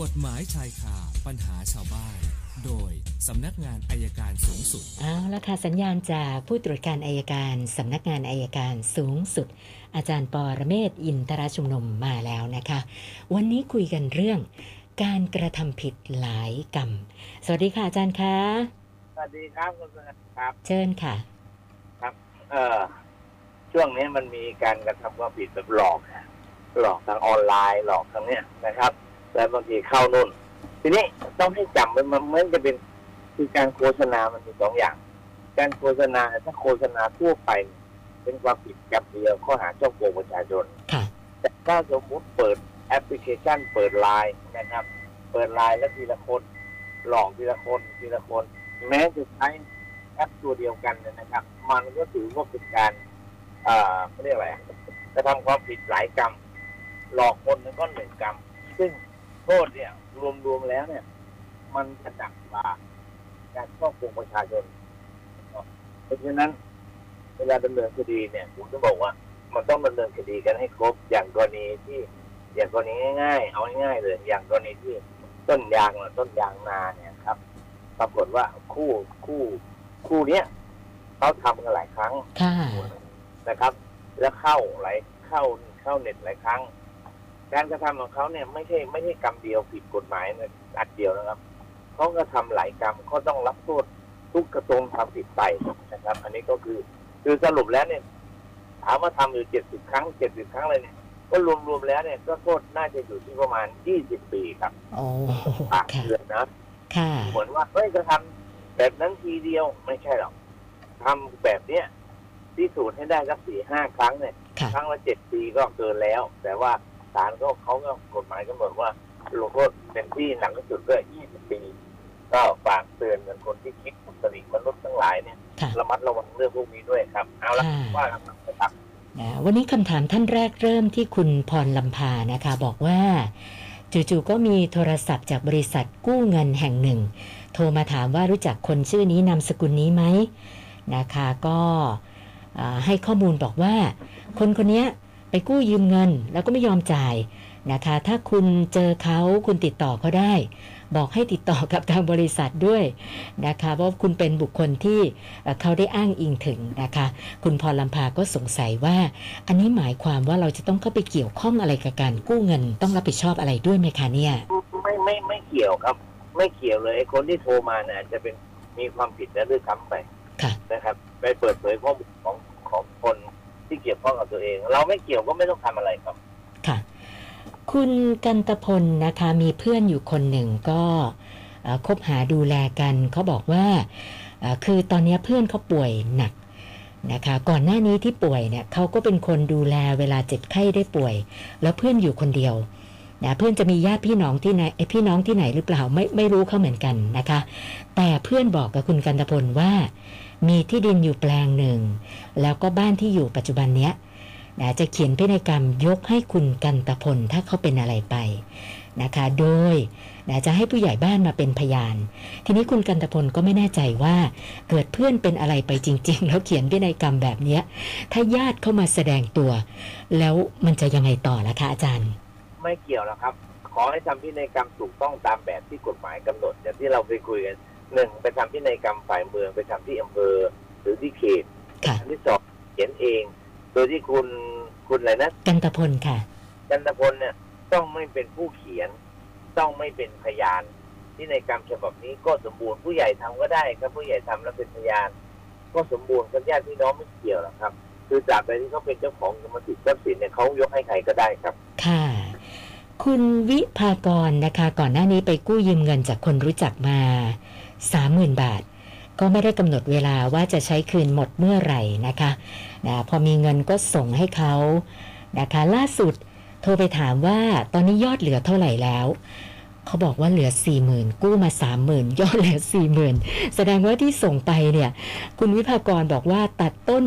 กฎหมายชายคาปัญหาชาวบ้าน โดยสำนักงานอายการสูงสุด เอาละค่ะสัญญาณจากผู้ตรวจการอายการสำนักงานอายการสูงสุด อาจารย์ปอระเมศวร์อินทรชุมนุมมาแล้วนะคะ วันนี้คุยกันเรื่อง การกระทำผิดหลายกรรม สวัสดีค่ะอาจารย์คะสวัสดีครับคุณสงัดครับ เชิญค่ะเอ่อช่วงนี้มันมีการกระทำความผิดแบบหลอกอะหลอกทางออนไลน์หลอกทางเนี้ยนะครับ แล้วบางทีเข้านู่น ทีนี้ต้องให้จำไว้มันเหมือนจะเป็นคือการโฆษณามันมีสองอย่าง การโฆษณาถ้าโฆษณาทั่วไปเนี่ยเป็นความผิดกรรมเดียวข้อหาช่อโกงประชาชนค่ะแต่ถ้าสมมุติเปิดแอปพลิเคชัน เปิดไลน์นะครับ เปิดไลน์แล้วทีละคน หลอกทีละคนทีละคน แม้จะใช้แอปตัวเดียวกันเนี่ยนะครับ มันก็ถือว่าเป็นการเอ่อเขาเรียกอะไรอะกระทำความผิดหลายกรรม หลอกคนนึงก็หนึ่งกรรม ซึ่ง โทษเนี่ย รวมๆแล้วเนี่ย มันจะหนักกว่าการครอบครองประชาชน เพราะฉะนั้น เวลาดำเนินคดีเนี่ยผมจะบอกว่า มันต้องดำเนินคดีกันให้ครบอย่างกรณีที่ อย่างกรณีง่ายๆ เอาง่ายๆเลยอย่างกรณีที่ต้นยางน่ะต้นยางนาเนี่ยครับ ปรากฏว่าคู่คู่คู่เนี้ยเขาทำกันหลายครั้งค่ะนะครับ แล้วเข้าหลายเข้าเข้าเน็ตหลายครั้ง การกระทำของเขาเนี่ยไม่ใช่ไม่ใช่กรรมเดียวผิดกฎหมายนะอันเดียวนะครับเขากระทำหลายกรรมเขาต้องรับโทษทุกกระทงทำผิดไปนะครับ อันนี้ก็คือคือสรุปแล้วเนี่ยถามว่าทำอยู่เจ็ดสิบครั้งเจ็ดสิบครั้งเลยเนี่ยก็รวมๆแล้วเนี่ยก็โทษน่าจะอยู่ที่ประมาณยี่สิบปีครับโอ้ปากค่ะเดือนนะค่ะเหมือนว่าเฮ้ยจะทำแบบนั้นทีเดียวไม่ใช่หรอกทำแบบเนี้ยพิสูจน์ให้ได้สักสี่ห้าครั้งเนี่ยค่ะครั้งละเจ็ดปีก็เกินแล้ว แต่ว่า ศาลก็เขาก็กฎหมายกำหนดว่าลงโทษเป็นที่หนักที่สุดก็ยี่สิบปี ก็ฝากเตือนกันคนที่คิดสนิมนุษย์ทั้งหลายเนี่ยค่ะระมัดระวังเรื่องพวกนี้ด้วยครับ เอาละค่ะว่ากันนะครับนะวันนี้คำถามท่านแรกเริ่มที่คุณพรลำพานะคะ บอกว่าจู่ๆก็มีโทรศัพท์จากบริษัทกู้เงินแห่งหนึ่ง โทรมาถามว่ารู้จักคนชื่อนี้นามสกุลนี้ไหมนะคะ ก็อ่าให้ข้อมูลบอกว่า คนคนเนี้ย ไปกู้ยืมเงินแล้วก็ไม่ยอมจ่ายนะคะ ถ้าคุณเจอเขาคุณติดต่อเขาได้ บอกให้ติดต่อกับทางบริษัทด้วยนะคะ เพราะคุณเป็นบุคคลที่เอ่อเขาได้อ้างอิงถึงนะคะ คุณพรลำพาก็สงสัยว่า อันนี้หมายความว่าเราจะต้องเข้าไปเกี่ยวข้องอะไรกับการกู้เงิน ต้องรับผิดชอบอะไรด้วยไหมคะเนี่ย ไม่ไม่ไม่เกี่ยวครับ ไม่เกี่ยวเลยไอ้คนที่โทรมาเนี่ยอาจจะเป็นมีความผิดแล้วด้วยซ้ำไปค่ะนะครับ ไปเปิดเผยข้อมูลของของคน ที่เกี่ยวข้องกับตัวเอง เราไม่เกี่ยวก็ไม่ต้องทำอะไรครับ ค่ะ คุณกันตพลนะคะมีเพื่อนอยู่คนหนึ่งก็คบหาดูแลกันเขาบอกว่าคือตอนนี้เพื่อนเขาป่วยหนักนะคะก่อนหน้านี้ที่ป่วยเนี่ยเขาก็เป็นคนดูแลเวลาเจ็บไข้ได้ป่วย แล้วเพื่อนอยู่คนเดียวนะเพื่อนจะมีญาติพี่น้องที่ไหนพี่น้องที่ไหนหรือเปล่าไม่ไม่รู้เขาเหมือนกันนะคะ แต่เพื่อนบอกกับคุณกันตพลว่า มีที่ดินอยู่แปลงหนึ่ง แล้วก็บ้านที่อยู่ปัจจุบันเนี้ยนะจะเขียนพินัยกรรมยกให้คุณกันตพลถ้าเขาเป็นอะไรไปนะคะ โดยนะจะให้ผู้ใหญ่บ้านมาเป็นพยาน ทีนี้คุณกันตพลก็ไม่แน่ใจว่าเกิดเพื่อนเป็นอะไรไปจริง ๆ แล้วเขียนพินัยกรรมแบบเนี้ยถ้าญาติเข้ามาแสดงตัว แล้วมันจะยังไงต่อล่ะคะอาจารย์ ไม่เกี่ยวแล้วครับ ขอให้ทำพินัยกรรมถูกต้องตามแบบที่กฎหมายกำหนดอย่างที่เราเคยคุยกัน หนึ่งไปทำพินัยกรรมฝ่ายเมืองไปทำที่อำเภอหรือที่เขตค่ะอันที่สองเขียนเอง โดยที่คุณคุณอะไรนะกันตพลค่ะจันทพลเนี่ยต้องไม่เป็นผู้เขียน ต้องไม่เป็นพยาน ที่ในกรรมฉบับนี้ก็สมบูรณ์ผู้ใหญ่ทำก็ได้ครับผู้ใหญ่ทำแล้วเป็นพยาน ก็สมบูรณ์กับญาติพี่น้องไม่เกี่ยวหรอกครับ คือตราบใดที่เขาเป็นเจ้าของกรรมสิทธิ์ทรัพย์สินเนี่ยเขายกให้ใครก็ได้ครับ ค่ะคุณวิภากรนะคะ ก่อนหน้านี้ไปกู้ยืมเงินจากคนรู้จักมา 30,000 บาท ก็ไม่ได้กำหนดเวลาว่าจะใช้คืนหมดเมื่อไหร่นะคะนะพอมีเงินก็ส่งให้เขานะคะล่าสุดโทรไปถามว่าตอนนี้ยอดเหลือเท่าไหร่แล้วเขาบอกว่าเหลือ40,000กู้มา30,000ยอดเหลือ40,000แสดงว่าที่ส่งไปเนี่ย คุณวิภากรบอกว่าตัดต้น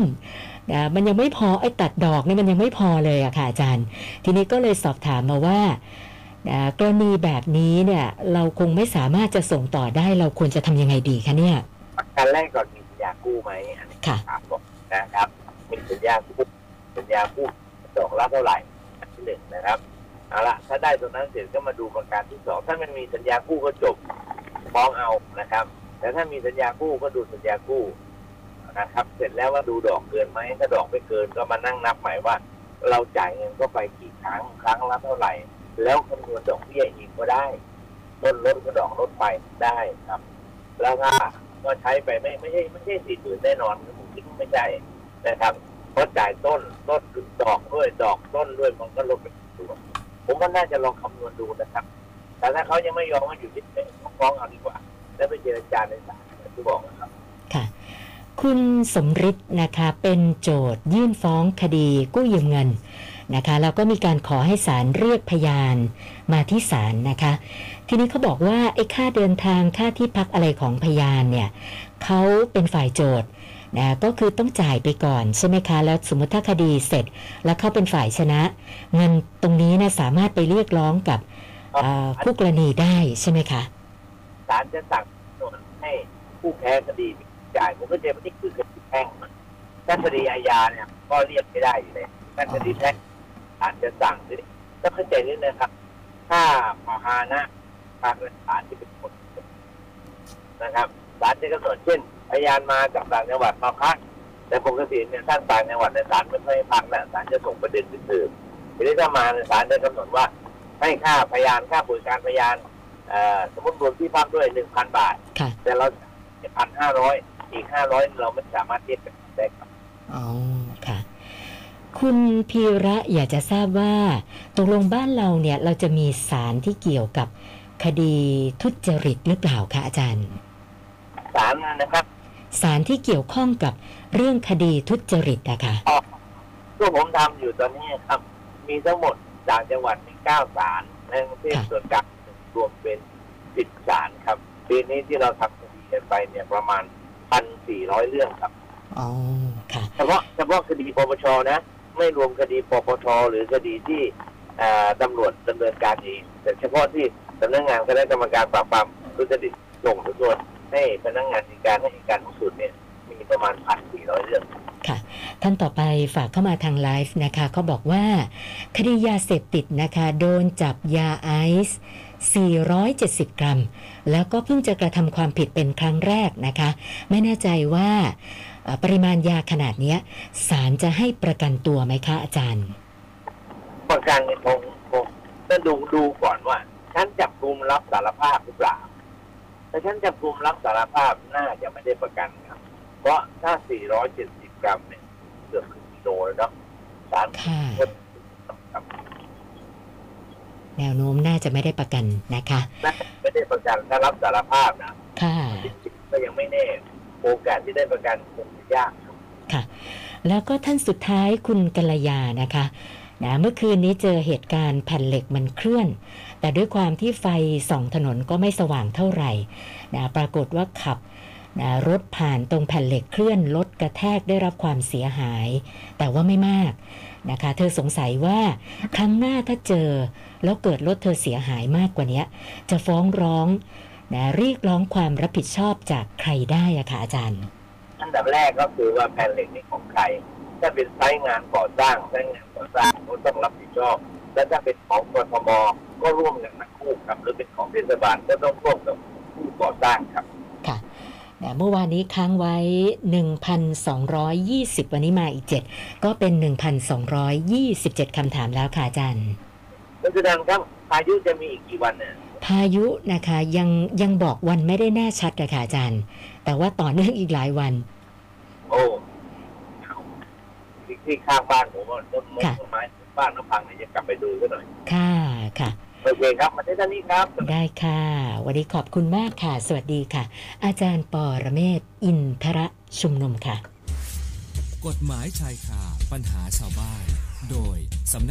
นะมันยังไม่พอไอ้ตัดดอกเนี่ยมันยังไม่พอเลยอะค่ะอาจารย์ ทีนี้ก็เลยสอบถามมาว่า อ่ากรณีแบบนี้เนี่ย เราคงไม่สามารถจะส่งต่อได้เราควรจะทำยังไงดีคะเนี่ยการแรกก่อนมีสัญญากู้ไหมอันนี้ค่ะถามก่อนนะครับมีสัญญากู้สัญญากู้ดอกละเท่าไหร่อันที่หนึ่งนะครับเอาละถ้าได้ตรงนั้นเสร็จก็มาดูประการที่สองถ้ามันมีสัญญากู้ก็จบฟ้องเอานะครับ แต่ถ้ามีสัญญากู้ก็ดูสัญญากู้นะครับ เสร็จแล้วว่าดูดอกเกินไหมถ้าดอกไม่เกินก็มานั่งนับใหม่ว่า เราจ่ายเงินก็ไปกี่ครั้งครั้งละเท่าไหร่ แล้วคำนวณดอกเบี้ยอีกก็ได้ต้นลดก็ดอกลดไปได้ครับ แล้วถ้าก็ใช้ไปไม่ไม่ใช่ไม่ใช่สี่หมื่นแน่นอนผมคิดว่าไม่ใช่นะครับเพราะจ่ายต้นต้นดอกด้วยดอกต้นด้วยมันก็ลดไปตัวผมว่าน่าจะลองคำนวณดูนะครับ แต่ถ้าเขายังไม่ยอมว่าอยู่ที่ไหนฟ้องเอาดีกว่า แล้วไปเจรจาในศาลอย่างที่บอกนะครับค่ะคุณสมฤทธิ์นะคะเป็นโจทยื่นฟ้องคดีกู้ยืมเงิน นะคะแล้วก็มีการขอให้ศาลเรียกพยานมาที่ศาลนะคะ ทีนี้เขาบอกว่าไอ้ค่าเดินทางค่าที่พักอะไรของพยานเนี่ยเขาเป็นฝ่ายโจทย์นะก็คือต้องจ่ายไปก่อนใช่ไหมคะแล้วสมมติถ้าคดีเสร็จ แล้วเขาเป็นฝ่ายชนะ เงินตรงนี้นะสามารถไปเรียกร้องกับเอ่อคู่กรณีได้ใช่ไหมคะศาลจะสั่งสวนให้ผู้แพ้คดีจ่ายผมก็จะไม่นี่คือคดีแพ่งถ้าคดีอาญาเนี่ยก็เรียกไม่ได้อยู่เลยถ้าคดีแพ่ง ศาลจะสั่งด้วยต้องเข้าใจนิดนะครับ ถ้าพาหานะทางศาลที่เป็นคนนะครับศาลจะกำหนดเช่นพยานมาจากต่างจังหวัดมาพักแต่ปกติเนี่ยท่านต่างจังหวัดในศาลไม่ค่อยให้พักนะศาลจะส่งประเด็นไปสืบทีนี้ถ้ามาในศาลจะกำหนดว่า ให้ค่าพยานค่าบริการพยานเอ่อสมมติรวมที่พักด้วยหนึ่งพันบาทค่ะแต่เราพันห้าร้อยอีกห้าร้อยเราไม่สามารถเทียบกันได้ครับอ๋อ ค่ะคุณพีระอยากจะทราบว่าตกลงบ้านเราเนี่ยเราจะมีสารที่เกี่ยวกับคดีทุจริตหรือเปล่าคะอาจารย์ศาลนะครับสารที่เกี่ยวข้องกับเรื่องคดีทุจริตอะค่ะที่ผมทำอยู่ตอนนี้ครับ มีทั้งหมดจากจังหวัดมีเก้าศาลในกรุงเทพค่ะส่วนกลางรวมเป็นสิบศาลครับปีนี้ที่เราทำคดีกันไปเนี่ยประมาณพันสี่ร้อยเรื่องครับอ๋อค่ะเฉพาะเฉพาะคดีปปชนะ ไม่รวมคดีปปชหรือคดีที่ตำรวจดำเนินการเองแต่เฉพาะที่สำนักงานคณะกรรมการปราบปรามทุจริตส่งสำนวนให้พนักงานในการให้การสูงสุดเนี่ยมีประมาณพันสี่ร้อยเรื่อง ท่านต่อไปฝากเข้ามาทางไลฟ์นะคะเขาบอกว่า คดียาเสพติดนะคะ โดนจับยาไอซ์470 กรัม แล้วก็เพิ่งจะกระทำความผิดเป็นครั้งแรกนะคะ ไม่แน่ใจว่าปริมาณยาขนาดนี้ยศาลจะให้ประกันตัวไหมคะอาจารย์ ประกันเนี่ยคงคงต้องดูดูก่อนว่าฉันจับกลุ่มรับสารภาพหรือเปล่าถ้าฉันจับกลุ่มรับสารภาพน่าจะไม่ได้ประกันครับ เพราะถ้า 470 กรัมเนี่ย โลแล้วเนาะสารค่ะครับแนวโน้มน่าจะไม่ได้ประกันนะคะน่าจะไม่ได้ประกันถ้ารับสารภาพนะค่ะจริงๆก็ยังไม่แน่โอกาสที่ได้ประกันคงจะยากครับค่ะ แล้วก็ท่านสุดท้ายคุณกัลยานะคะนะเมื่อคืนนี้เจอเหตุการณ์แผ่นเหล็กมันเคลื่อน แต่ด้วยความที่ไฟส่องถนนก็ไม่สว่างเท่าไหร่นะปรากฏว่าขับ นะรถผ่านตรงแผ่นเหล็กเคลื่อนรถกระแทกได้รับความเสียหาย แต่ว่าไม่มากนะคะ เธอสงสัยว่าครั้งหน้าถ้าเจอ แล้วเกิดรถเธอเสียหายมากกว่านี้จะฟ้องร้องนะเรียกร้องความรับผิดชอบจากใครได้อะคะอาจารย์ อันดับแรกก็คือว่าแผ่นเหล็กนี่ของใคร ถ้าเป็นไซต์งานก่อสร้างไซต์งานก่อสร้างก็ต้องรับผิดชอบ และถ้าเป็นของกทมก็ร่วมกันทั้งคู่ครับหรือเป็นของเทศบาลก็ต้องร่วมกับผู้ก่อสร้างครับ นะเมื่อวานนี้ค้างไว้ 1,220 วันนี้มาอีก 7 ก็เป็น 1,227 คำถามแล้วค่ะอาจารย์คุณสุนันท์ครับพายุจะมีอีกกี่วันเนี่ยพายุนะคะยังยังบอกวันไม่ได้แน่ชัดเลยค่ะอาจารย์ แต่ว่าต่อเนื่องอีกหลายวัน โอ้เอาที่ที่ข้างบ้านผมว่าต้นไม้ค่ะต้นไม้บ้านน้ำพังเนี่ยจะกลับไปดูซะหน่อย ค่ะค่ะ โอเคครับมาที่ท่านนี้ครับ ได้ค่ะ วันนี้ขอบคุณมากค่ะ สวัสดีค่ะ อาจารย์ปอระเมศวร์อินทระชุมนุมค่ะ กฎหมายชายคาปัญหาชาวบ้าน โดยสำนัก